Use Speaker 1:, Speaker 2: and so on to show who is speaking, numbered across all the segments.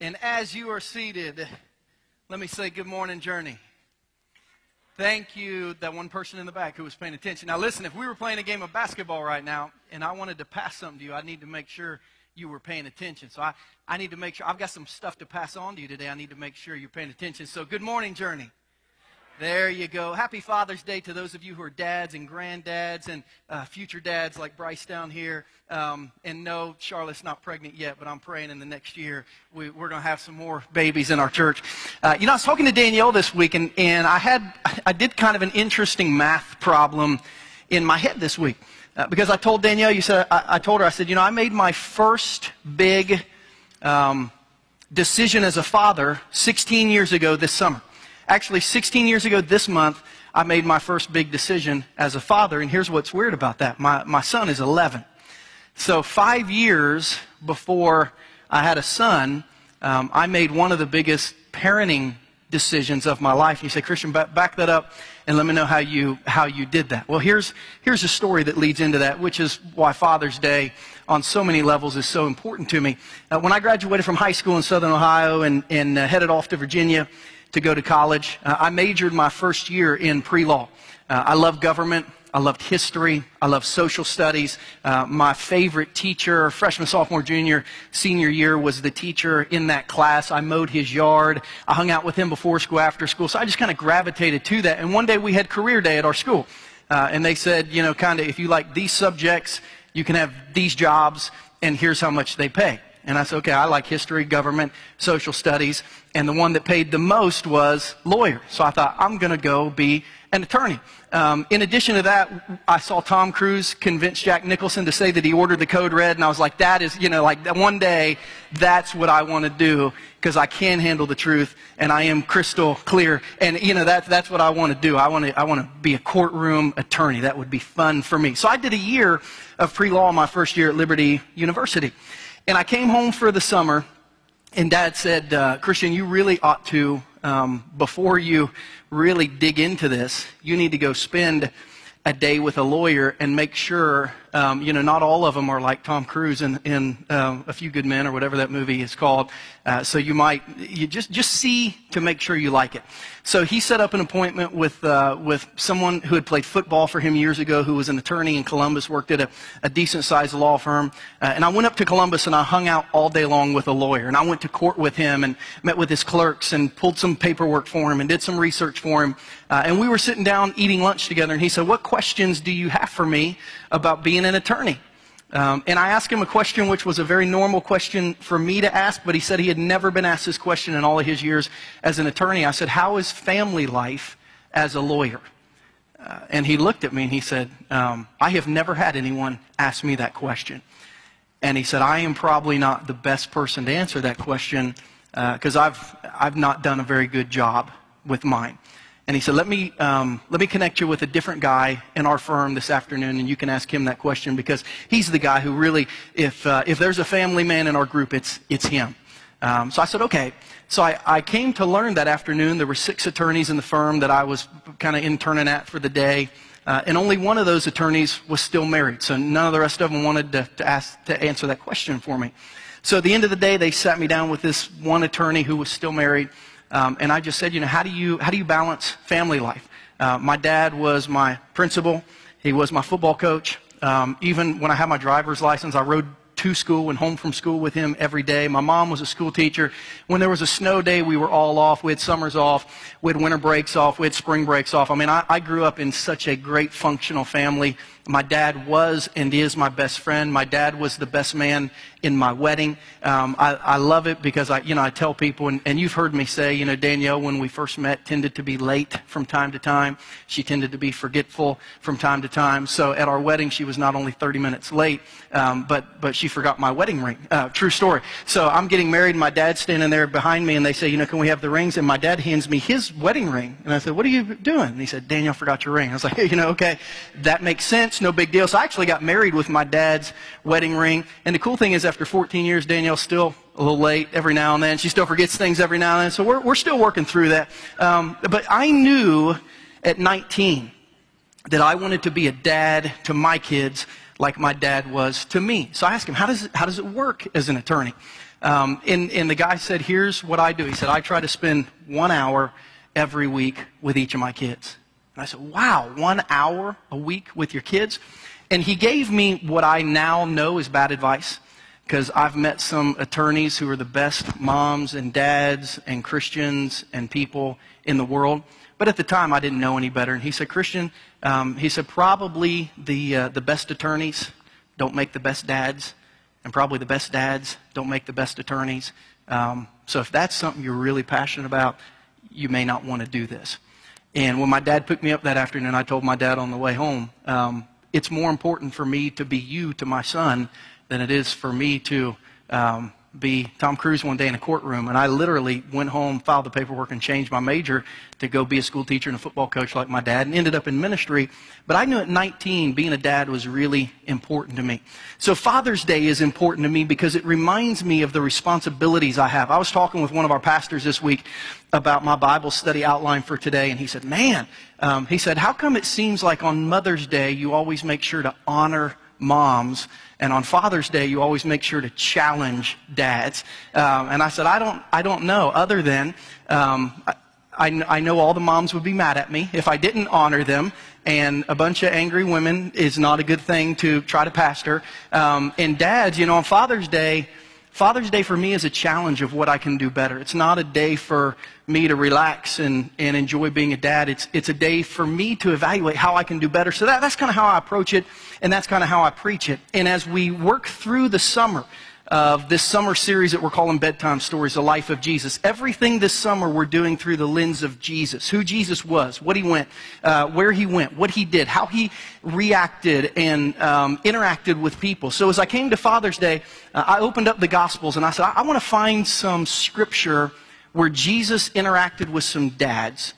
Speaker 1: And as you are seated, let me say good morning, Journey. Thank you, that one person in the back who was paying attention. Now, listen, if we were playing a game of basketball right now and I wanted to pass something to you, I need to make sure you were paying attention. So I, I need to make sure, I've got some stuff to pass on to you today. I need to make sure you're paying attention. So, good morning, Journey. There you go. Happy Father's Day to those of you who are dads and granddads and uh, future dads like Bryce down here. Um, and no, Charlotte's not pregnant yet, but I'm praying in the next year we, are going to have some more babies in our church. Uh, you know, I was talking to Danielle this week, and, and I had I did kind of an interesting math problem in my head this week uh, because I told Danielle, you said I, I, told her I said, you know, I made my first big um, decision as a father 16 years ago this summer. Actually, 16 years ago this month, I made my first big decision as a father. And here's what's weird about that my, my son is 11. So, five years before I had a son, um, I made one of the biggest parenting decisions of my life. You say, Christian, back, back that up and let me know how you, how you did that. Well, here's, here's a story that leads into that, which is why Father's Day on so many levels is so important to me. Uh, when I graduated from high school in Southern Ohio and, and uh, headed off to Virginia, to go to college. Uh, I majored my first year in pre law. Uh, I love government. I loved history. I loved social studies. Uh, my favorite teacher, freshman, sophomore, junior, senior year, was the teacher in that class. I mowed his yard. I hung out with him before school, after school. So I just kind of gravitated to that. And one day we had career day at our school. Uh, and they said, you know, kind of, if you like these subjects, you can have these jobs, and here's how much they pay. And I said, okay, I like history, government, social studies. And the one that paid the most was lawyer. So I thought, I'm going to go be an attorney. Um, in addition to that, I saw Tom Cruise convince Jack Nicholson to say that he ordered the code red. And I was like, that is, you know, like one day, that's what I want to do because I can handle the truth and I am crystal clear. And, you know, that, that's what I want to do. I want to, I want to be a courtroom attorney. That would be fun for me. So I did a year of pre law my first year at Liberty University. And I came home for the summer, and Dad said, uh, Christian, you really ought to, um, before you really dig into this, you need to go spend a day with a lawyer and make sure, um, you know, not all of them are like Tom Cruise in, in uh, A Few Good Men or whatever that movie is called. Uh, so you might, you just, just see to make sure you like it. So he set up an appointment with, uh, with someone who had played football for him years ago, who was an attorney in Columbus, worked at a, a decent sized law firm. Uh, and I went up to Columbus and I hung out all day long with a lawyer. And I went to court with him and met with his clerks and pulled some paperwork for him and did some research for him. Uh, and we were sitting down eating lunch together. And he said, What questions do you have for me about being an attorney? Um, and I asked him a question which was a very normal question for me to ask, but he said he had never been asked this question in all of his years as an attorney. I said, How is family life as a lawyer? Uh, and he looked at me and he said, um, I have never had anyone ask me that question. And he said, I am probably not the best person to answer that question because uh, I've, I've not done a very good job with mine. And he said, let me, um, let me connect you with a different guy in our firm this afternoon, and you can ask him that question because he's the guy who really, if, uh, if there's a family man in our group, it's, it's him. Um, so I said, okay. So I, I came to learn that afternoon there were six attorneys in the firm that I was kind of interning at for the day. Uh, and only one of those attorneys was still married. So none of the rest of them wanted to, to, ask, to answer that question for me. So at the end of the day, they sat me down with this one attorney who was still married. Um, and I just said, you know, how do you, how do you balance family life? Uh, my dad was my principal. He was my football coach. Um, even when I had my driver's license, I rode to school and home from school with him every day. My mom was a school teacher. When there was a snow day, we were all off. We had summers off. We had winter breaks off. We had spring breaks off. I mean, I, I grew up in such a great functional family. My dad was and is my best friend. My dad was the best man in my wedding. Um, I, I, love it because I, you know, I tell people, and, and, you've heard me say, you know, Danielle, when we first met, tended to be late from time to time. She tended to be forgetful from time to time. So at our wedding, she was not only 30 minutes late, um, but but she forgot my wedding ring. Uh, true story. So I'm getting married, and my dad's standing there behind me, and they say, you know, can we have the rings? And my dad hands me his wedding ring, and I said, what are you doing? And he said, Danielle forgot your ring. I was like, you know, okay, that makes sense no big deal. So I actually got married with my dad's wedding ring. And the cool thing is, after 14 years, Danielle's still a little late every now and then. She still forgets things every now and then. So we're, we're still working through that. Um, but I knew at 19 that I wanted to be a dad to my kids like my dad was to me. So I asked him, how does it, how does it work as an attorney? Um, and, and the guy said, Here's what I do. He said, I try to spend one hour every week with each of my kids. And I said, Wow, one hour a week with your kids? And he gave me what I now know is bad advice because I've met some attorneys who are the best moms and dads and Christians and people in the world. But at the time, I didn't know any better. And he said, Christian, um, he said, probably the, uh, the best attorneys don't make the best dads, and probably the best dads don't make the best attorneys. Um, so if that's something you're really passionate about, you may not want to do this. And when my dad picked me up that afternoon, I told my dad on the way home, um, it's more important for me to be you to my son than it is for me to um, be Tom Cruise one day in a courtroom, and I literally went home, filed the paperwork, and changed my major to go be a school teacher and a football coach like my dad, and ended up in ministry. But I knew at 19, being a dad was really important to me. So Father's Day is important to me because it reminds me of the responsibilities I have. I was talking with one of our pastors this week about my Bible study outline for today, and he said, Man, um, he said, how come it seems like on Mother's Day you always make sure to honor moms. And on Father's Day, you always make sure to challenge dads. Um, and I said, I don't, I don't know, other than um, I, I know all the moms would be mad at me if I didn't honor them. And a bunch of angry women is not a good thing to try to pastor. Um, and dads, you know, on Father's Day, Father's Day for me is a challenge of what I can do better. It's not a day for me to relax and, and enjoy being a dad. It's, it's a day for me to evaluate how I can do better. So that, that's kind of how I approach it, and that's kind of how I preach it. And as we work through the summer, of this summer series that we're calling Bedtime Stories, The Life of Jesus. Everything this summer we're doing through the lens of Jesus, who Jesus was, what he went, uh, where he went, what he did, how he reacted and um, interacted with people. So as I came to Father's Day, uh, I opened up the Gospels and I said, I, I want to find some scripture where Jesus interacted with some dads.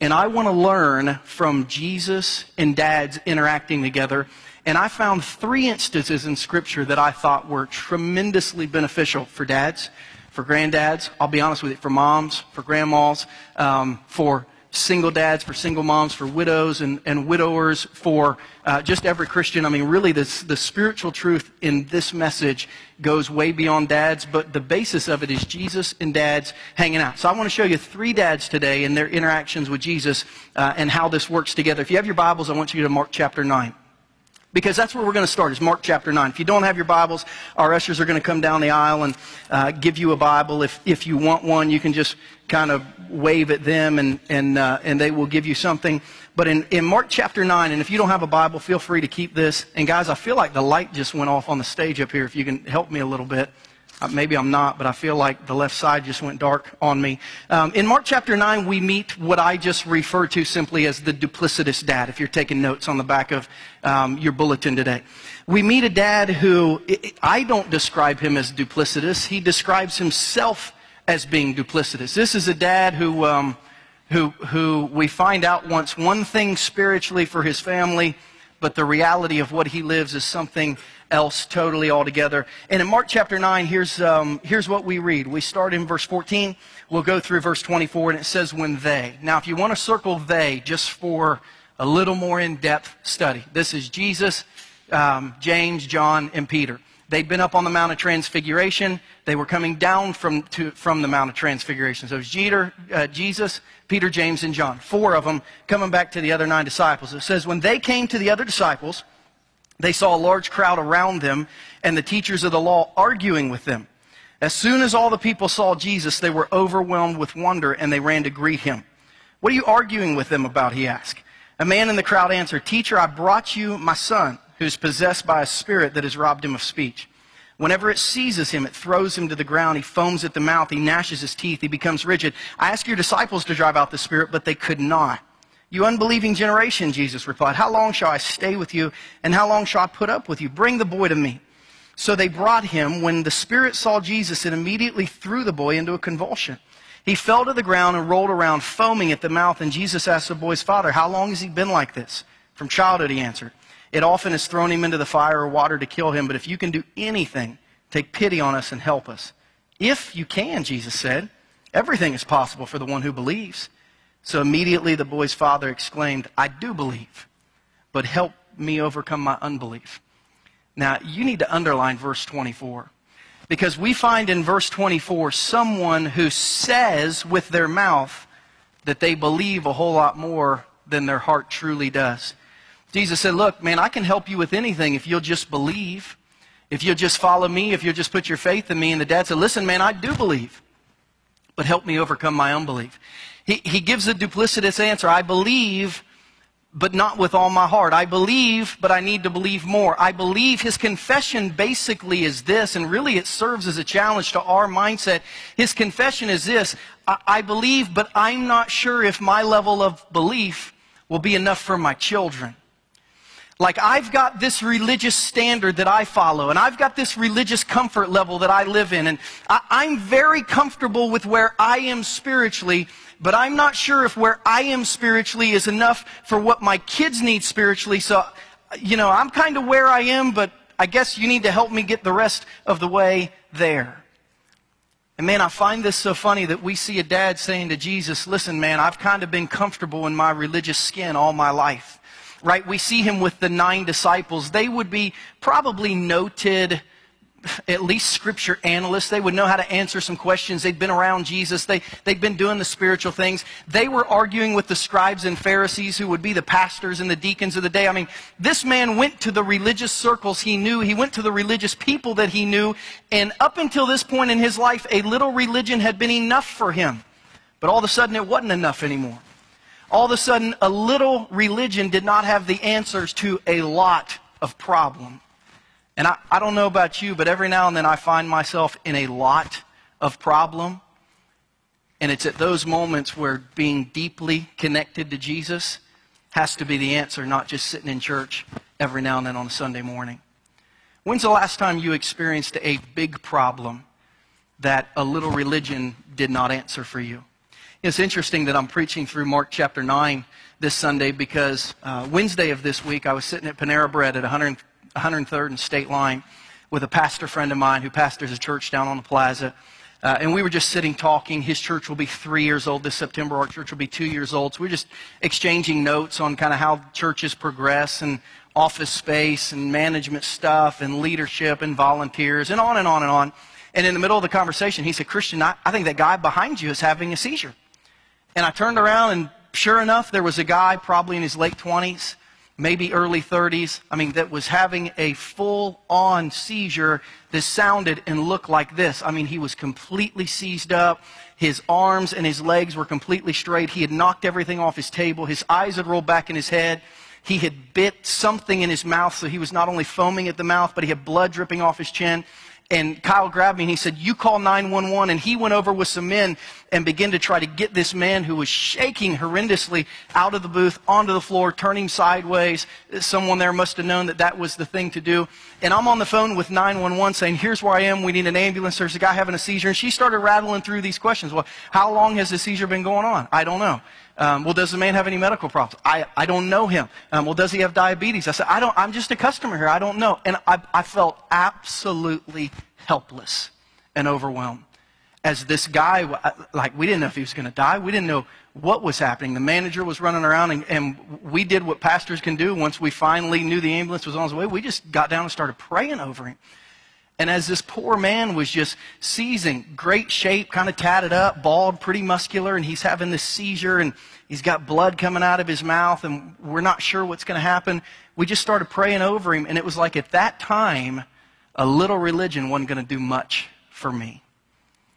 Speaker 1: And I want to learn from Jesus and dads interacting together and I found three instances in Scripture that I thought were tremendously beneficial for dads, for granddads, I'll be honest with you, for moms, for grandmas, um, for single dads, for single moms, for widows and, and widowers, for uh, just every Christian. I mean, really, this, the spiritual truth in this message goes way beyond dads, but the basis of it is Jesus and dads hanging out. So I want to show you three dads today and their interactions with Jesus uh, and how this works together. If you have your Bibles, I want you to Mark chapter 9 because that's where we're going to start is mark chapter 9 if you don't have your bibles our ushers are going to come down the aisle and uh, give you a bible. If, if you want one you can just kind of wave at them and, and, uh, and they will give you something. But in, in mark chapter 9 and if you don't have a bible feel free to keep this. And guys i feel like the light just went off on the stage up here if you can help me a little bit maybe I'm not, but I feel like the left side just went dark on me. Um, in Mark chapter 9, we meet what I just refer to simply as the duplicitous dad, if you're taking notes on the back of um, your bulletin today. We meet a dad who, I don't describe him as duplicitous, he describes himself as being duplicitous. This is a dad who, um, who, who we find out wants one thing spiritually for his family, but the reality of what he lives is something else totally altogether. And in Mark chapter 9, here's, um, here's what we read. We start in verse 14. We'll go through verse 24, and it says, When they. Now, if you want to circle they just for a little more in depth study, this is Jesus, um, James, John, and Peter. They'd been up on the Mount of Transfiguration. They were coming down from, to, from the Mount of Transfiguration. So it was Jeter, uh, Jesus, Peter, James, and John. Four of them coming back to the other nine disciples. It says, When they came to the other disciples, they saw a large crowd around them and the teachers of the law arguing with them. As soon as all the people saw Jesus, they were overwhelmed with wonder and they ran to greet him. What are you arguing with them about? He asked. A man in the crowd answered, Teacher, I brought you my son, who's possessed by a spirit that has robbed him of speech. Whenever it seizes him, it throws him to the ground. He foams at the mouth. He gnashes his teeth. He becomes rigid. I asked your disciples to drive out the spirit, but they could not. You unbelieving generation, Jesus replied, How long shall I stay with you, and how long shall I put up with you? Bring the boy to me. So they brought him. When the Spirit saw Jesus, it immediately threw the boy into a convulsion. He fell to the ground and rolled around, foaming at the mouth, and Jesus asked the boy's father, How long has he been like this? From childhood, he answered. It often has thrown him into the fire or water to kill him, but if you can do anything, take pity on us and help us. If you can, Jesus said, everything is possible for the one who believes. So immediately the boy's father exclaimed, I do believe, but help me overcome my unbelief. Now, you need to underline verse 24. Because we find in verse 24 someone who says with their mouth that they believe a whole lot more than their heart truly does. Jesus said, Look, man, I can help you with anything if you'll just believe. If you'll just follow me, if you'll just put your faith in me. And the dad said, Listen, man, I do believe, but help me overcome my unbelief. He, he gives a duplicitous answer I believe, but not with all my heart. I believe, but I need to believe more. I believe his confession basically is this, and really it serves as a challenge to our mindset. His confession is this I, I believe, but I'm not sure if my level of belief will be enough for my children. Like, I've got this religious standard that I follow, and I've got this religious comfort level that I live in, and I, am very comfortable with where I am spiritually, but I'm not sure if where I am spiritually is enough for what my kids need spiritually. So, you know, I'm kind of where I am, but I guess you need to help me get the rest of the way there. And man, I find this so funny that we see a dad saying to Jesus, Listen, man, I've kind of been comfortable in my religious skin all my life. Right? We see him with the nine disciples. They would be probably noted at least scripture analysts. They would know how to answer some questions. They'd been around Jesus. They, they'd been doing the spiritual things. They were arguing with the scribes and Pharisees who would be the pastors and the deacons of the day. I mean, this man went to the religious circles he knew. He went to the religious people that he knew. And up until this point in his life, a little religion had been enough for him. But all of a sudden, it wasn't enough anymore. All of a sudden, a little religion did not have the answers to a lot of problems. And I, I don't know about you, but every now and then I find myself in a lot of problem. And it's at those moments where being deeply connected to Jesus has to be the answer, not just sitting in church every now and then on a Sunday morning. When's the last time you experienced a big problem that a little religion did not answer for you? It's interesting that I'm preaching through Mark chapter 9 this Sunday because uh, Wednesday of this week I was sitting at Panera Bread at 100. 103rd and State Line with a pastor friend of mine who pastors a church down on the plaza. Uh, and we were just sitting talking. His church will be three years old this September. Our church will be two years old. So we're just exchanging notes on kind of how churches progress and office space and management stuff and leadership and volunteers and on and on and on. And in the middle of the conversation, he said, Christian, I, I think that guy behind you is having a seizure. And I turned around and sure enough, there was a guy probably in his late 20s maybe early 30s, I mean, that was having a full on seizure that sounded and looked like this. I mean, he was completely seized up. His arms and his legs were completely straight. He had knocked everything off his table. His eyes had rolled back in his head. He had bit something in his mouth, so he was not only foaming at the mouth, but he had blood dripping off his chin. And Kyle grabbed me and he said, You call 911. And he went over with some men and began to try to get this man who was shaking horrendously out of the booth onto the floor, turning sideways. Someone there must have known that that was the thing to do. And I'm on the phone with 911 saying, Here's where I am. We need an ambulance. There's a guy having a seizure. And she started rattling through these questions. Well, how long has the seizure been going on? I don't know. Um, well, does the man have any medical problems? I, I don't know him. Um, well, does he have diabetes? I said, I don't, I'm just a customer here. I don't know. And I, I felt absolutely helpless and overwhelmed. As this guy, like, we didn't know if he was going to die. We didn't know what was happening. The manager was running around, and, and we did what pastors can do once we finally knew the ambulance was on its way. We just got down and started praying over him. And as this poor man was just seizing, great shape, kind of tatted up, bald, pretty muscular, and he's having this seizure and he's got blood coming out of his mouth, and we're not sure what's going to happen. We just started praying over him, and it was like at that time, a little religion wasn't going to do much for me.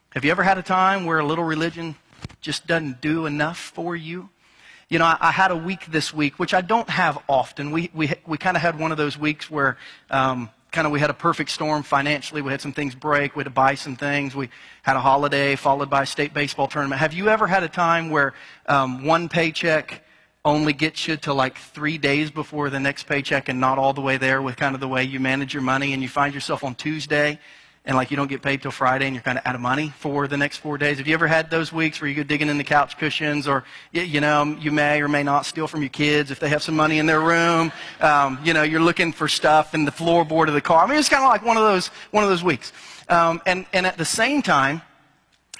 Speaker 1: Have you ever had a time where a little religion just doesn't do enough for you? You know, I, I had a week this week, which I don't have often. We, we, we kind of had one of those weeks where um, kind of we had a perfect storm financially. We had some things break. We had to buy some things. We had a holiday followed by a state baseball tournament. Have you ever had a time where um, one paycheck only gets you to like three days before the next paycheck and not all the way there with kind of the way you manage your money and you find yourself on Tuesday and like you don't get paid till Friday and you're kind of out of money for the next four days. Have you ever had those weeks where you go digging in the couch cushions or, you know, you may or may not steal from your kids if they have some money in their room. Um, you know, you're looking for stuff in the floorboard of the car. I mean, it's kind of like one of those, one of those weeks. Um, and, and at the same time,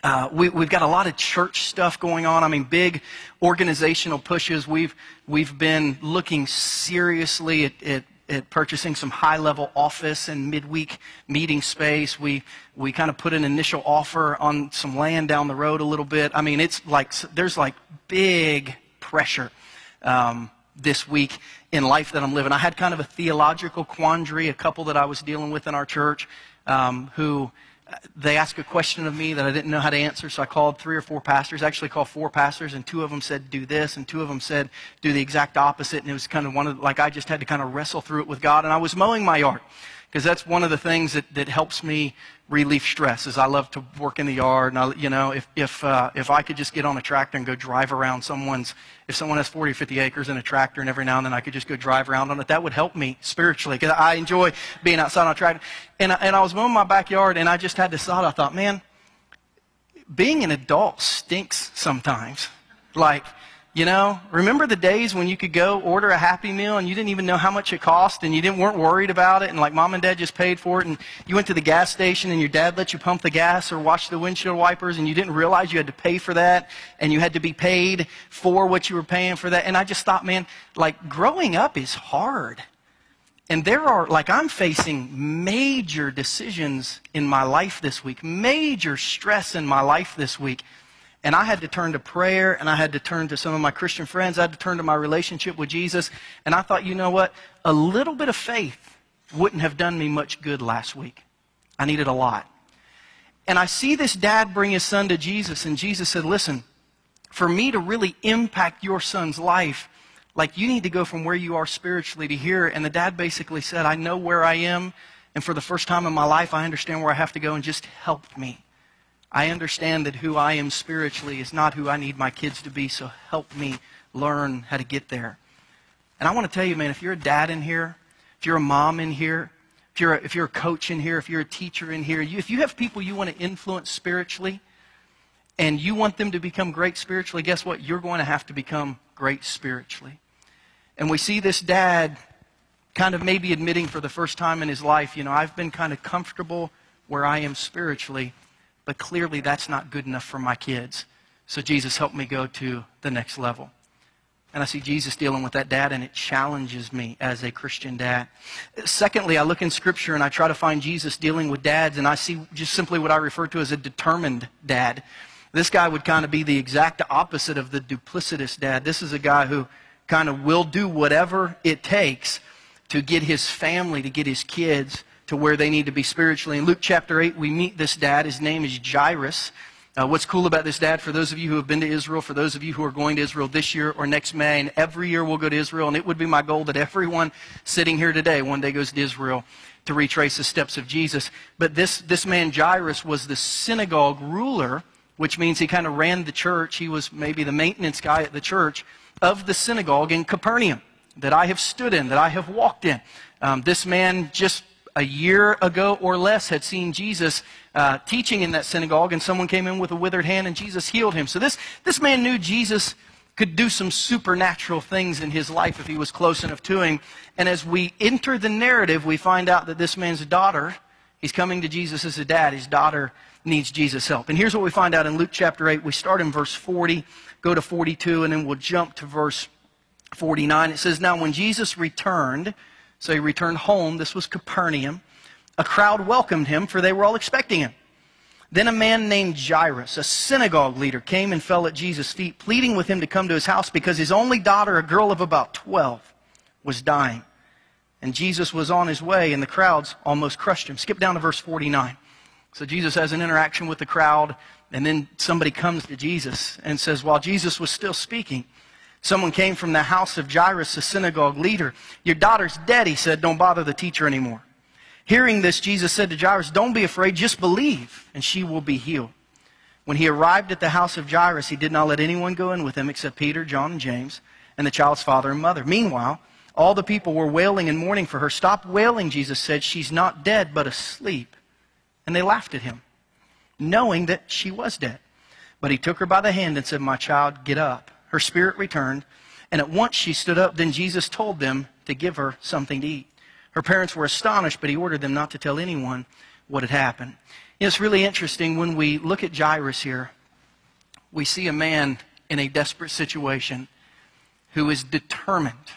Speaker 1: uh, we, have got a lot of church stuff going on. I mean, big organizational pushes. We've, we've been looking seriously at, at at purchasing some high level office and midweek meeting space. We, we kind of put an initial offer on some land down the road a little bit. I mean, it's like, there's like big pressure um, this week in life that I'm living. I had kind of a theological quandary, a couple that I was dealing with in our church um, who they asked a question of me that I didn't know how to answer, so I called three or four pastors. I actually called four pastors, and two of them said do this, and two of them said do the exact opposite. And it was kind of one of like I just had to kind of wrestle through it with God. And I was mowing my yard because that's one of the things that, that helps me relieve stress is I love to work in the yard. And I, you know, if, if, uh, if I could just get on a tractor and go drive around someone's, if someone has 40 or 50 acres in a tractor and every now and then I could just go drive around on it, that would help me spiritually because I enjoy being outside on a tractor. And, I, and I was mowing my backyard and I just had this thought. I thought, man, being an adult stinks sometimes. Like, you know, remember the days when you could go order a Happy Meal and you didn't even know how much it cost and you didn't weren't worried about it and like mom and dad just paid for it and you went to the gas station and your dad let you pump the gas or wash the windshield wipers and you didn't realize you had to pay for that and you had to be paid for what you were paying for that. And I just thought, man, like growing up is hard. And there are, like, I'm facing major decisions in my life this week, major stress in my life this week and I had to turn to prayer and I had to turn to some of my Christian friends. I had to turn to my relationship with Jesus. And I thought, you know what? A little bit of faith wouldn't have done me much good last week. I needed a lot. And I see this dad bring his son to Jesus, and Jesus said, Listen, for me to really impact your son's life, like you need to go from where you are spiritually to here. And the dad basically said, I know where I am, and for the first time in my life, I understand where I have to go, and just help me. I understand that who I am spiritually is not who I need my kids to be, so help me learn how to get there. And I want to tell you, man, if you're a dad in here, if you're a mom in here, if you're a, if you're a coach in here, if you're a teacher in here, you, if you have people you want to influence spiritually and you want them to become great spiritually, guess what? You're going to have to become great spiritually. And we see this dad kind of maybe admitting for the first time in his life, you know, I've been kind of comfortable where I am spiritually. But clearly, that's not good enough for my kids. So, Jesus, helped me go to the next level. And I see Jesus dealing with that dad, and it challenges me as a Christian dad. Secondly, I look in Scripture and I try to find Jesus dealing with dads, and I see just simply what I refer to as a determined dad. This guy would kind of be the exact opposite of the duplicitous dad. This is a guy who kind of will do whatever it takes to get his family, to get his kids to where they need to be spiritually. In Luke chapter 8, we meet this dad. His name is Jairus. Uh, what's cool about this dad, for those of you who have been to Israel, for those of you who are going to Israel this year or next May, and every year we'll go to Israel, and it would be my goal that everyone sitting here today one day goes to Israel to retrace the steps of Jesus. But this, this man, Jairus, was the synagogue ruler, which means he kind of ran the church. He was maybe the maintenance guy at the church of the synagogue in Capernaum that I have stood in, that I have walked in. Um, this man just a year ago or less had seen Jesus uh, teaching in that synagogue, and someone came in with a withered hand, and Jesus healed him. So this, this man knew Jesus could do some supernatural things in his life if he was close enough to him. And as we enter the narrative, we find out that this man's daughter, he's coming to Jesus as a dad. His daughter needs Jesus' help. And here's what we find out in Luke chapter 8. We start in verse 40, go to 42, and then we'll jump to verse 49. It says, Now when Jesus returned, so he returned home. This was Capernaum. A crowd welcomed him, for they were all expecting him. Then a man named Jairus, a synagogue leader, came and fell at Jesus' feet, pleading with him to come to his house because his only daughter, a girl of about 12, was dying. And Jesus was on his way, and the crowds almost crushed him. Skip down to verse 49. So Jesus has an interaction with the crowd, and then somebody comes to Jesus and says, While Jesus was still speaking, Someone came from the house of Jairus, the synagogue leader. Your daughter's dead, he said. Don't bother the teacher anymore. Hearing this, Jesus said to Jairus, Don't be afraid, just believe, and she will be healed. When he arrived at the house of Jairus, he did not let anyone go in with him except Peter, John, and James, and the child's father and mother. Meanwhile, all the people were wailing and mourning for her. Stop wailing, Jesus said. She's not dead, but asleep. And they laughed at him, knowing that she was dead. But he took her by the hand and said, My child, get up. Her spirit returned, and at once she stood up. Then Jesus told them to give her something to eat. Her parents were astonished, but he ordered them not to tell anyone what had happened. You know, it's really interesting when we look at Jairus here, we see a man in a desperate situation who is determined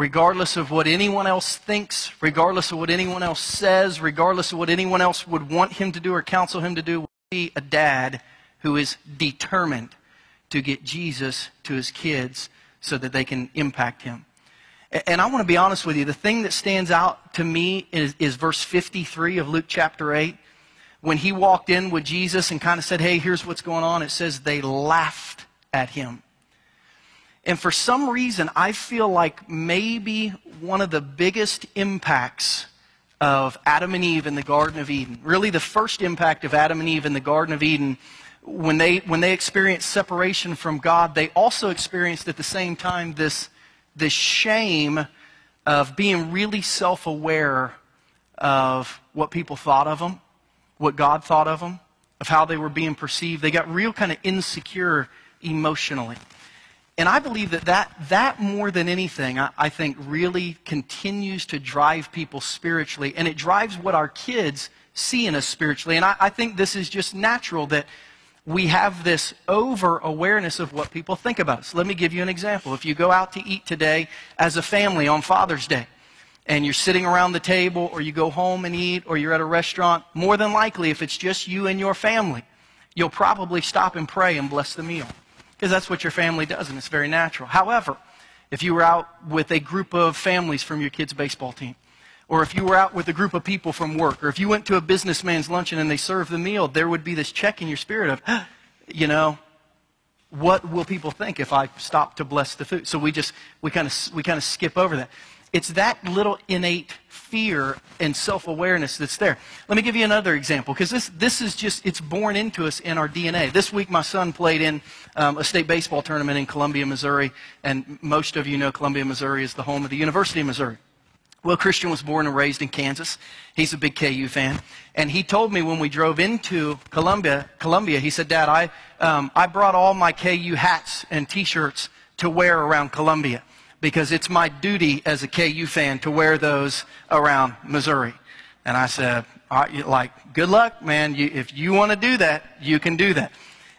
Speaker 1: regardless of what anyone else thinks, regardless of what anyone else says, regardless of what anyone else would want him to do or counsel him to do, will be a dad who is determined to get Jesus to his kids so that they can impact him. And I want to be honest with you. The thing that stands out to me is, is verse 53 of Luke chapter 8. When he walked in with Jesus and kind of said, Hey, here's what's going on, it says they laughed at him. And for some reason, I feel like maybe one of the biggest impacts of Adam and Eve in the Garden of Eden, really the first impact of Adam and Eve in the Garden of Eden, when they, when they experienced separation from God, they also experienced at the same time this, this shame of being really self aware of what people thought of them, what God thought of them, of how they were being perceived. They got real kind of insecure emotionally. And I believe that that, that more than anything, I, I, think really continues to drive people spiritually. And it drives what our kids see in us spiritually. And I, I think this is just natural that we have this over awareness of what people think about us. Let me give you an example. If you go out to eat today as a family on Father's Day, and you're sitting around the table, or you go home and eat, or you're at a restaurant, more than likely, if it's just you and your family, you'll probably stop and pray and bless the meal because that's what your family does and it's very natural. However, if you were out with a group of families from your kids' baseball team, or if you were out with a group of people from work, or if you went to a businessman's luncheon and they served the meal, there would be this check in your spirit of, you know, what will people think if I stop to bless the food? So we just, we kind of, we kind of skip over that. It's that little innate fear and self awareness that's there. Let me give you another example because this, this is just, it's born into us in our DNA. This week, my son played in um, a state baseball tournament in Columbia, Missouri, and most of you know Columbia, Missouri is the home of the University of Missouri. Well, Christian was born and raised in Kansas. He's a big KU fan. And he told me when we drove into Columbia, Columbia he said, Dad, I, um, I brought all my KU hats and t shirts to wear around Columbia because it's my duty as a KU fan to wear those around Missouri. And I said, like, good luck, man. You, if you want to do that, you can do that.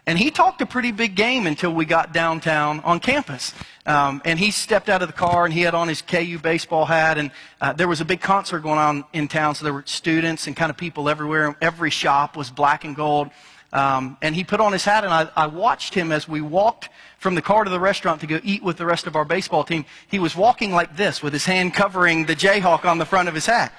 Speaker 1: And he talked a pretty big game until we got downtown on campus. Um, and he stepped out of the car and he had on his KU baseball hat. And uh, there was a big concert going on in town, so there were students and kind of people everywhere. Every shop was black and gold. Um, and he put on his hat, and I, I watched him as we walked from the car to the restaurant to go eat with the rest of our baseball team. He was walking like this with his hand covering the Jayhawk on the front of his hat.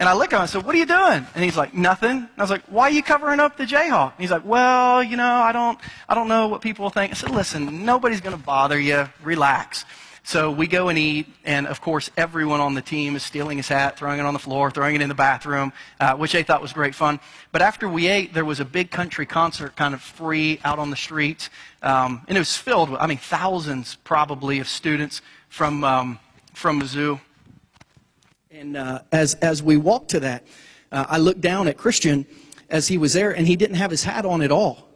Speaker 1: And I look at him and I said, What are you doing? And he's like, Nothing. And I was like, Why are you covering up the Jayhawk? And he's like, Well, you know, I don't, I don't know what people think. I said, Listen, nobody's going to bother you. Relax. So we go and eat, and of course, everyone on the team is stealing his hat, throwing it on the floor, throwing it in the bathroom, uh, which they thought was great fun. But after we ate, there was a big country concert kind of free out on the streets, um, and it was filled with, I mean, thousands probably of students from, um, from Mizzou. And uh, as, as we walked to that, uh, I looked down at Christian as he was there, and he didn't have his hat on at all.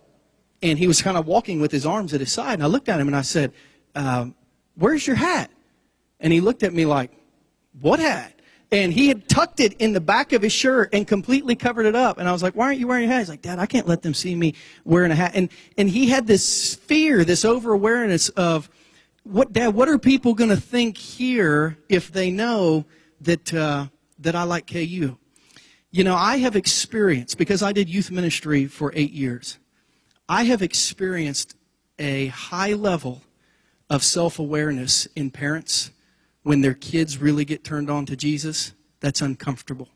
Speaker 1: And he was kind of walking with his arms at his side. And I looked at him and I said, um, Where's your hat? And he looked at me like, What hat? And he had tucked it in the back of his shirt and completely covered it up. And I was like, Why aren't you wearing a hat? He's like, Dad, I can't let them see me wearing a hat. And, and he had this fear, this over awareness of, what, Dad, what are people going to think here if they know that, uh, that I like KU? You know, I have experienced, because I did youth ministry for eight years, I have experienced a high level of self awareness in parents when their kids really get turned on to Jesus, that's uncomfortable.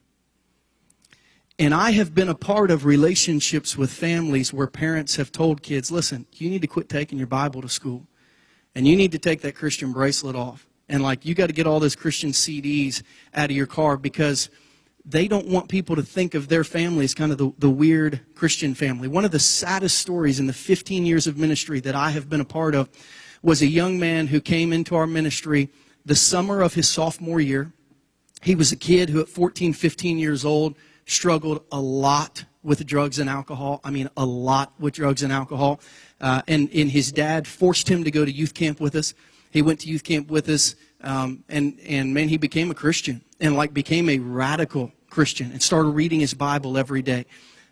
Speaker 1: And I have been a part of relationships with families where parents have told kids, listen, you need to quit taking your Bible to school. And you need to take that Christian bracelet off. And like, you got to get all those Christian CDs out of your car because they don't want people to think of their family as kind of the, the weird Christian family. One of the saddest stories in the 15 years of ministry that I have been a part of was a young man who came into our ministry the summer of his sophomore year. He was a kid who, at 14, 15 years old, struggled a lot with drugs and alcohol. I mean, a lot with drugs and alcohol. Uh, and, and his dad forced him to go to youth camp with us. He went to youth camp with us, um, and, and man, he became a Christian and like became a radical Christian and started reading his Bible every day.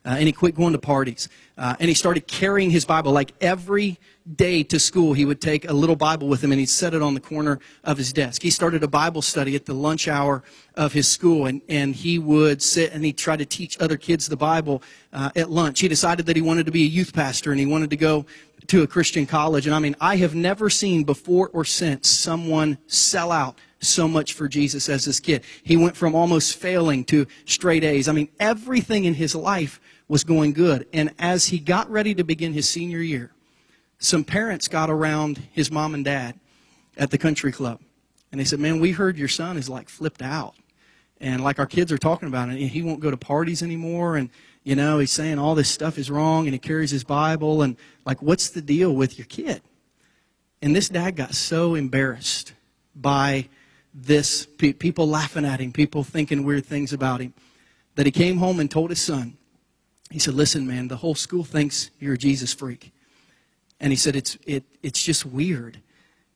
Speaker 2: Uh, and he quit going to parties. Uh, and he started carrying his Bible like every day to school. He would take a little Bible with him and he'd set it on the corner of his desk. He started a Bible study at the lunch hour of his school and, and he would sit and he'd try to teach other kids the Bible uh, at lunch. He decided that he wanted to be a youth pastor and he wanted to go to a Christian college. And I mean, I have never seen before or since someone sell out so much for Jesus as this kid. He went from almost failing to straight A's. I mean, everything in his life was going good. And as he got ready to begin his senior year, some parents got around his mom and dad at the country club. And they said, Man, we heard your son is like flipped out. And like our kids are talking about it, he won't go to parties anymore. And, you know, he's saying all this stuff is wrong and he carries his Bible. And, like, what's the deal with your kid? And this dad got so embarrassed by this, people laughing at him, people thinking weird things about him, that he came home and told his son, he said, Listen, man, the whole school thinks you're a Jesus freak. And he said, it's, it, it's just weird.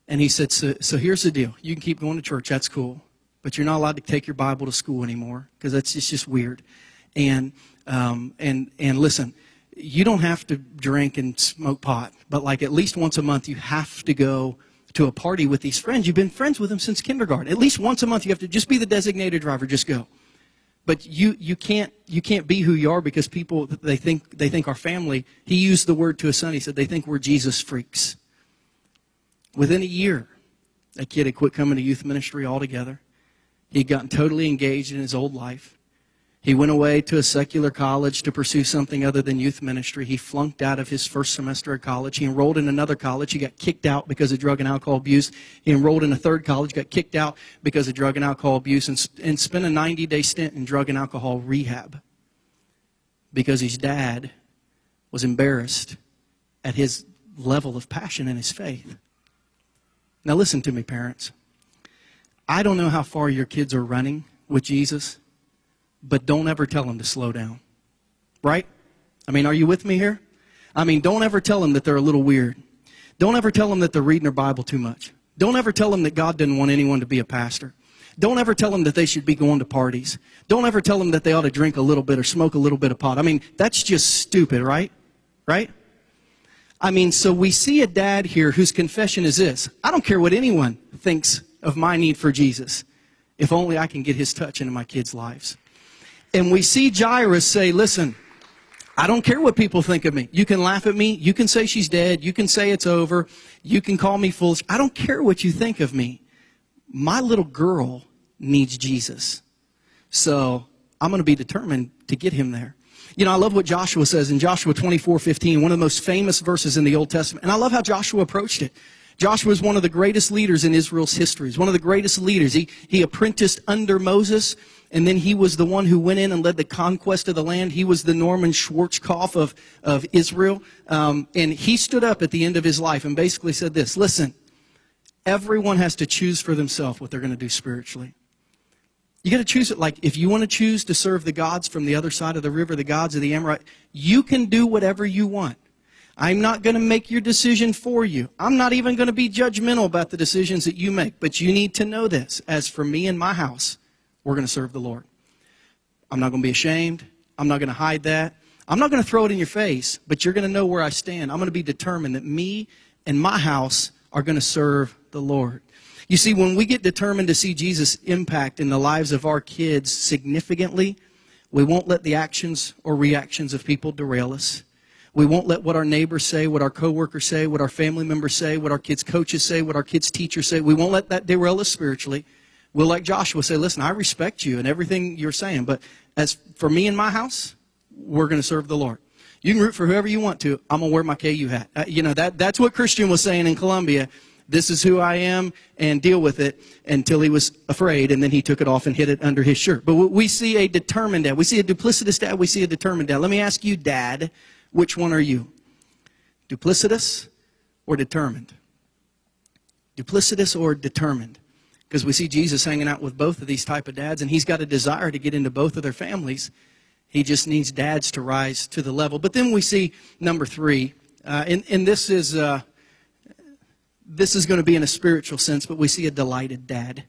Speaker 2: And he said, so, so here's the deal. You can keep going to church. That's cool. But you're not allowed to take your Bible to school anymore because that's just, just weird. And, um, and, and listen, you don't have to drink and smoke pot, but like at least once a month, you have to go to a party with these friends. You've been friends with them since kindergarten. At least once a month, you have to just be the designated driver. Just go but you, you can't you can't be who you are because people they think they think our family he used the word to his son he said they think we're jesus freaks within a year that kid had quit coming to youth ministry altogether he'd gotten totally engaged in his old life he went away to a secular college to pursue something other than youth ministry. He flunked out of his first semester of college. He enrolled in another college. He got kicked out because of drug and alcohol abuse. He enrolled in a third college, got kicked out because of drug and alcohol abuse, and, and spent a 90 day stint in drug and alcohol rehab because his dad was embarrassed at his level of passion and his faith. Now, listen to me, parents. I don't know how far your kids are running with Jesus but don't ever tell them to slow down. Right? I mean, are you with me here? I mean, don't ever tell them that they're a little weird. Don't ever tell them that they're reading their Bible too much. Don't ever tell them that God didn't want anyone to be a pastor. Don't ever tell them that they should be going to parties. Don't ever tell them that they ought to drink a little bit or smoke a little bit of pot. I mean, that's just stupid, right? Right? I mean, so we see a dad here whose confession is this I don't care what anyone thinks of my need for Jesus, if only I can get his touch into my kids' lives. And we see Jairus say, Listen, I don't care what people think of me. You can laugh at me. You can say she's dead. You can say it's over. You can call me foolish. I don't care what you think of me. My little girl needs Jesus. So I'm going to be determined to get him there. You know, I love what Joshua says in Joshua 24 15, one of the most famous verses in the Old Testament. And I love how Joshua approached it. Joshua is one of the greatest leaders in Israel's history. He's one of the greatest leaders. He, he apprenticed under Moses and then he was the one who went in and led the conquest of the land. He was the Norman Schwarzkopf of, of Israel. Um, and he stood up at the end of his life and basically said this Listen, everyone has to choose for themselves what they're going to do spiritually. You got to choose it. Like, if you want to choose to serve the gods from the other side of the river, the gods of the Amorite, you can do whatever you want. I'm not going to make your decision for you. I'm not even going to be judgmental about the decisions that you make. But you need to know this. As for me and my house, we're going to serve the Lord. I'm not going to be ashamed. I'm not going to hide that. I'm not going to throw it in your face, but you're going to know where I stand. I'm going to be determined that me and my house are going to serve the Lord. You see, when we get determined to see Jesus' impact in the lives of our kids significantly, we won't let the actions or reactions of people derail us. We won't let what our neighbors say, what our coworkers say, what our family members say, what our kids' coaches say, what our kids' teachers say. We won't let that derail us spiritually. We'll, like Joshua, say, listen, I respect you and everything you're saying, but as for me and my house, we're going to serve the Lord. You can root for whoever you want to. I'm going to wear my KU hat. Uh, you know, that, that's what Christian was saying in Columbia. This is who I am and deal with it until he was afraid and then he took it off and hid it under his shirt. But we see a determined dad. We see a duplicitous dad. We see a determined dad. Let me ask you, dad, which one are you? Duplicitous or determined? Duplicitous or determined? because we see Jesus hanging out with both of these type of dads, and he's got a desire to get into both of their families. He just needs dads to rise to the level. But then we see number three, uh, and, and this is uh, this is going to be in a spiritual sense, but we see a delighted dad.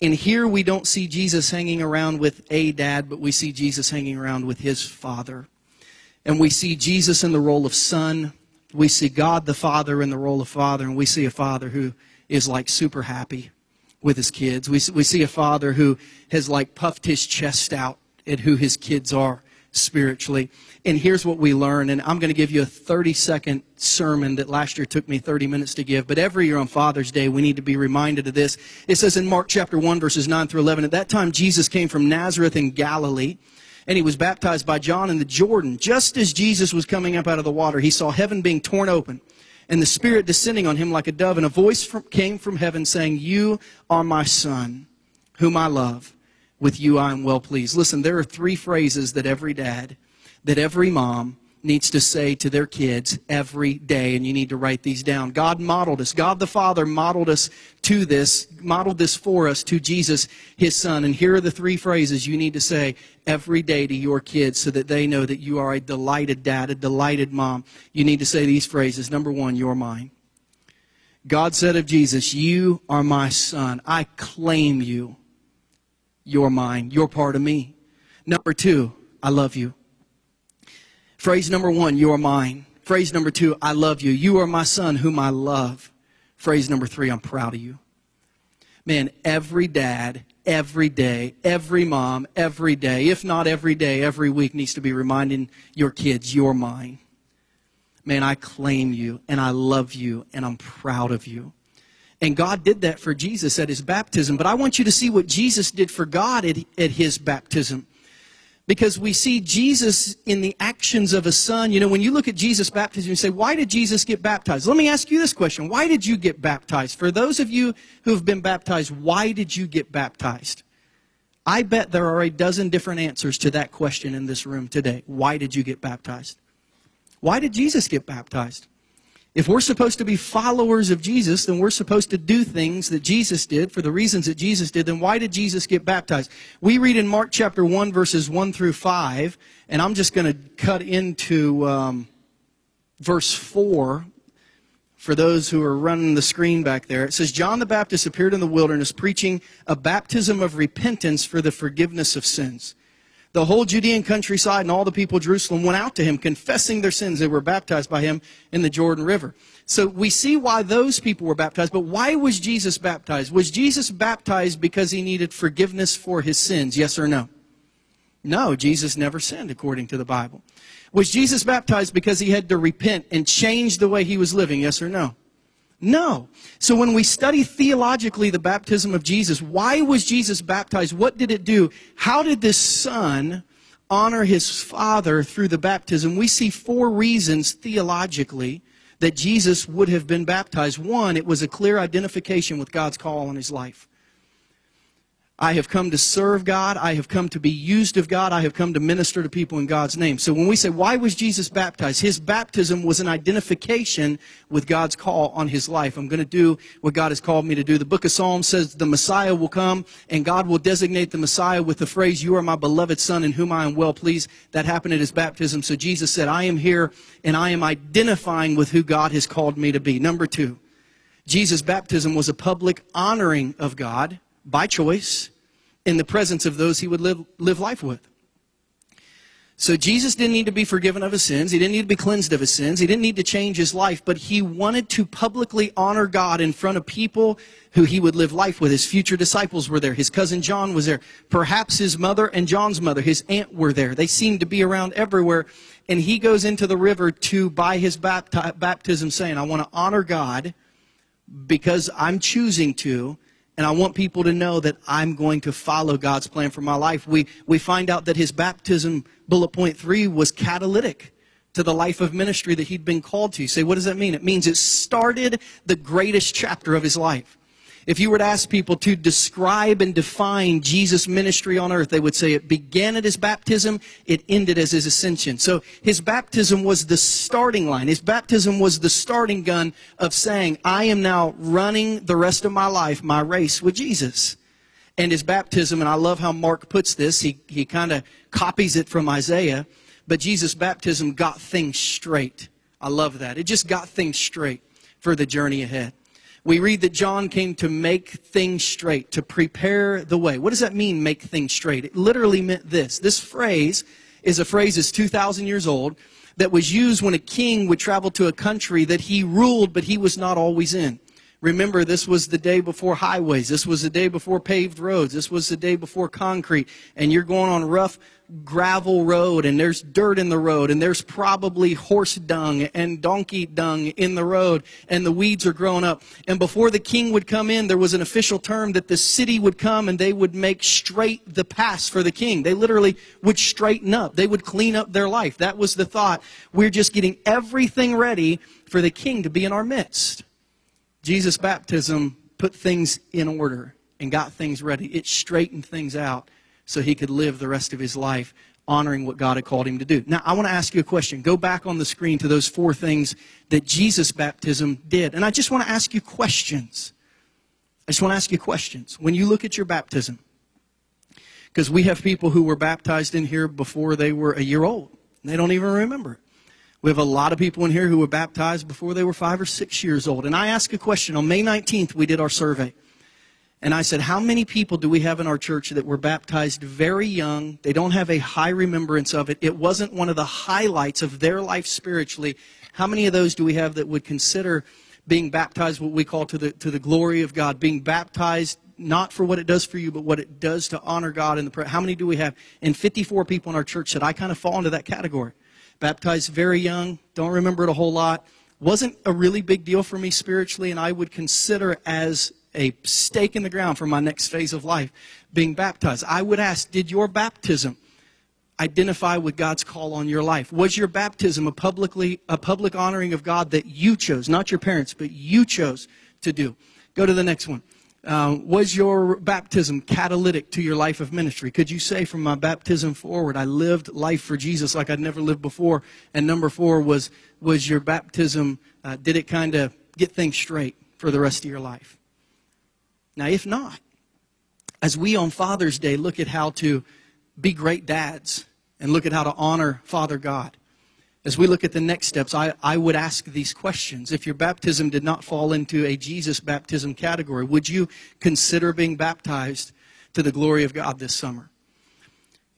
Speaker 2: And here we don't see Jesus hanging around with a dad, but we see Jesus hanging around with his father. And we see Jesus in the role of son. We see God the Father in the role of father. And we see a father who is like super happy with his kids. We, we see a father who has like puffed his chest out at who his kids are spiritually. And here's what we learn. And I'm going to give you a 30 second sermon that last year took me 30 minutes to give. But every year on Father's Day, we need to be reminded of this. It says in Mark chapter 1, verses 9 through 11, at that time Jesus came from Nazareth in Galilee. And he was baptized by John in the Jordan. Just as Jesus was coming up out of the water, he saw heaven being torn open and the Spirit descending on him like a dove. And a voice from, came from heaven saying, You are my Son, whom I love with you I am well pleased. Listen, there are three phrases that every dad, that every mom needs to say to their kids every day, and you need to write these down. God modeled us. God the Father modeled us to this, modeled this for us to Jesus, his Son. And here are the three phrases you need to say every day to your kids so that they know that you are a delighted dad, a delighted mom. You need to say these phrases. Number one, you're mine. God said of Jesus, You are my son. I claim you. You're mine. You're part of me. Number two, I love you. Phrase number one, you're mine. Phrase number two, I love you. You are my son whom I love. Phrase number three, I'm proud of you. Man, every dad, every day, every mom, every day, if not every day, every week needs to be reminding your kids, you're mine. Man, I claim you and I love you and I'm proud of you. And God did that for Jesus at his baptism. But I want you to see what Jesus did for God at, at his baptism. Because we see Jesus in the actions of a son. You know, when you look at Jesus' baptism, you say, why did Jesus get baptized? Let me ask you this question. Why did you get baptized? For those of you who have been baptized, why did you get baptized? I bet there are a dozen different answers to that question in this room today. Why did you get baptized? Why did Jesus get baptized? If we're supposed to be followers of Jesus, then we're supposed to do things that Jesus did for the reasons that Jesus did. Then why did Jesus get baptized? We read in Mark chapter 1, verses 1 through 5, and I'm just going to cut into um, verse 4 for those who are running the screen back there. It says, John the Baptist appeared in the wilderness preaching a baptism of repentance for the forgiveness of sins. The whole Judean countryside and all the people of Jerusalem went out to him, confessing their sins. They were baptized by him in the Jordan River. So we see why those people were baptized, but why was Jesus baptized? Was Jesus baptized because he needed forgiveness for his sins? Yes or no? No, Jesus never sinned according to the Bible. Was Jesus baptized because he had to repent and change the way he was living? Yes or no? No. So when we study theologically the baptism of Jesus, why was Jesus baptized? What did it do? How did this son honor his father through the baptism? We see four reasons theologically that Jesus would have been baptized. One, it was a clear identification with God's call on his life. I have come to serve God. I have come to be used of God. I have come to minister to people in God's name. So when we say, why was Jesus baptized? His baptism was an identification with God's call on his life. I'm going to do what God has called me to do. The book of Psalms says the Messiah will come and God will designate the Messiah with the phrase, you are my beloved son in whom I am well pleased. That happened at his baptism. So Jesus said, I am here and I am identifying with who God has called me to be. Number two, Jesus' baptism was a public honoring of God by choice in the presence of those he would live, live life with. So Jesus didn't need to be forgiven of his sins. He didn't need to be cleansed of his sins. He didn't need to change his life, but he wanted to publicly honor God in front of people who he would live life with. His future disciples were there. His cousin John was there. Perhaps his mother and John's mother, his aunt were there. They seemed to be around everywhere. And he goes into the river to, by his bapti- baptism, saying, I want to honor God because I'm choosing to and I want people to know that I'm going to follow God's plan for my life. We, we find out that his baptism, bullet point three, was catalytic to the life of ministry that he'd been called to. You say, what does that mean? It means it started the greatest chapter of his life. If you were to ask people to describe and define Jesus' ministry on earth, they would say it began at his baptism, it ended as his ascension. So his baptism was the starting line. His baptism was the starting gun of saying, I am now running the rest of my life, my race with Jesus. And his baptism, and I love how Mark puts this, he, he kind of copies it from Isaiah, but Jesus' baptism got things straight. I love that. It just got things straight for the journey ahead. We read that John came to make things straight, to prepare the way. What does that mean, make things straight? It literally meant this. This phrase is a phrase that's 2,000 years old that was used when a king would travel to a country that he ruled, but he was not always in. Remember, this was the day before highways. This was the day before paved roads. This was the day before concrete. And you're going on rough gravel road and there's dirt in the road and there's probably horse dung and donkey dung in the road and the weeds are growing up. And before the king would come in, there was an official term that the city would come and they would make straight the pass for the king. They literally would straighten up. They would clean up their life. That was the thought. We're just getting everything ready for the king to be in our midst. Jesus' baptism put things in order and got things ready. It straightened things out so he could live the rest of his life honoring what God had called him to do. Now, I want to ask you a question. Go back on the screen to those four things that Jesus' baptism did. And I just want to ask you questions. I just want to ask you questions. When you look at your baptism, because we have people who were baptized in here before they were a year old. They don't even remember. We have a lot of people in here who were baptized before they were five or six years old. And I asked a question. On May 19th, we did our survey. And I said, How many people do we have in our church that were baptized very young? They don't have a high remembrance of it. It wasn't one of the highlights of their life spiritually. How many of those do we have that would consider being baptized what we call to the, to the glory of God? Being baptized not for what it does for you, but what it does to honor God in the prayer. How many do we have? And 54 people in our church said, I kind of fall into that category baptized very young, don't remember it a whole lot. Wasn't a really big deal for me spiritually, and I would consider as a stake in the ground for my next phase of life being baptized. I would ask, did your baptism identify with God's call on your life? Was your baptism a publicly a public honoring of God that you chose, not your parents, but you chose to do? Go to the next one. Um, was your baptism catalytic to your life of ministry? Could you say from my baptism forward, I lived life for Jesus like I'd never lived before? And number four was, was your baptism, uh, did it kind of get things straight for the rest of your life? Now, if not, as we on Father's Day look at how to be great dads and look at how to honor Father God, as we look at the next steps, I, I would ask these questions. If your baptism did not fall into a Jesus baptism category, would you consider being baptized to the glory of God this summer?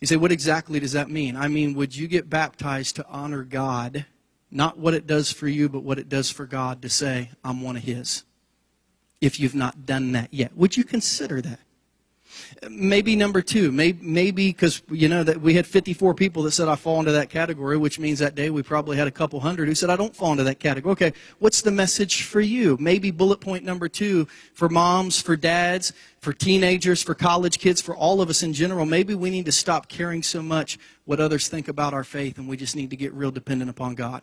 Speaker 2: You say, what exactly does that mean? I mean, would you get baptized to honor God, not what it does for you, but what it does for God to say, I'm one of His? If you've not done that yet, would you consider that? Maybe number two, maybe because you know that we had 54 people that said I fall into that category, which means that day we probably had a couple hundred who said I don't fall into that category. Okay, what's the message for you? Maybe bullet point number two for moms, for dads, for teenagers, for college kids, for all of us in general. Maybe we need to stop caring so much what others think about our faith, and we just need to get real dependent upon God.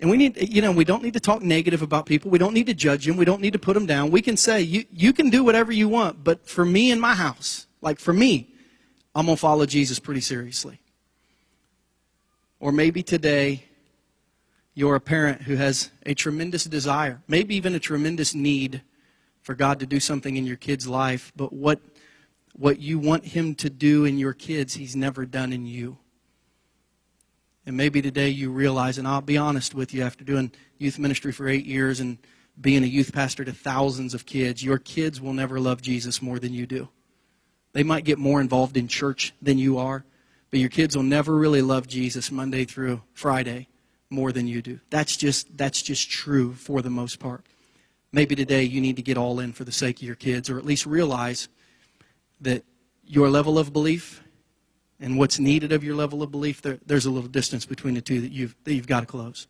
Speaker 2: And we need, you know, we don't need to talk negative about people. We don't need to judge them. We don't need to put them down. We can say, you, you can do whatever you want, but for me and my house, like for me, I'm going to follow Jesus pretty seriously. Or maybe today, you're a parent who has a tremendous desire, maybe even a tremendous need for God to do something in your kid's life, but what, what you want Him to do in your kids, He's never done in you. And maybe today you realize, and I'll be honest with you, after doing youth ministry for eight years and being a youth pastor to thousands of kids, your kids will never love Jesus more than you do. They might get more involved in church than you are, but your kids will never really love Jesus Monday through Friday more than you do. That's just, that's just true for the most part. Maybe today you need to get all in for the sake of your kids, or at least realize that your level of belief and what's needed of your level of belief, there, there's a little distance between the two that you've, that you've got to close.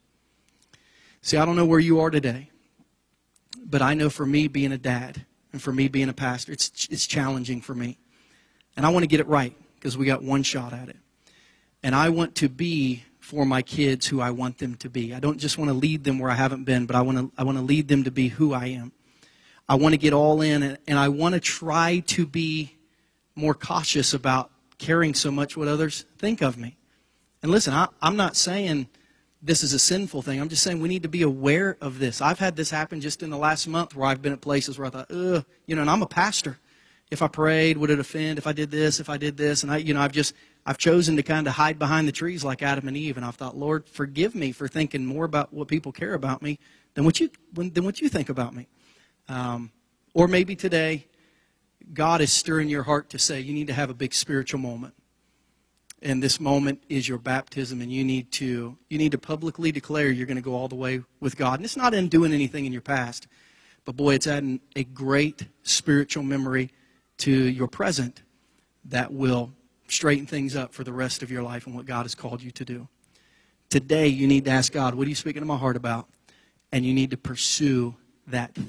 Speaker 2: See, I don't know where you are today, but I know for me being a dad and for me being a pastor, it's, it's challenging for me. And I want to get it right because we got one shot at it. And I want to be for my kids who I want them to be. I don't just want to lead them where I haven't been, but I want to, I want to lead them to be who I am. I want to get all in, and, and I want to try to be more cautious about caring so much what others think of me. And listen, I, I'm not saying this is a sinful thing. I'm just saying we need to be aware of this. I've had this happen just in the last month where I've been at places where I thought, ugh, you know, and I'm a pastor. If I prayed, would it offend? If I did this, if I did this, and I, you know, I've just, I've chosen to kind of hide behind the trees like Adam and Eve, and I've thought, Lord, forgive me for thinking more about what people care about me than what you, than what you think about me. Um, or maybe today, God is stirring your heart to say you need to have a big spiritual moment. And this moment is your baptism, and you need to you need to publicly declare you're going to go all the way with God. And it's not in doing anything in your past, but boy, it's adding a great spiritual memory to your present that will straighten things up for the rest of your life and what God has called you to do. Today, you need to ask God, what are you speaking to my heart about? And you need to pursue that thing.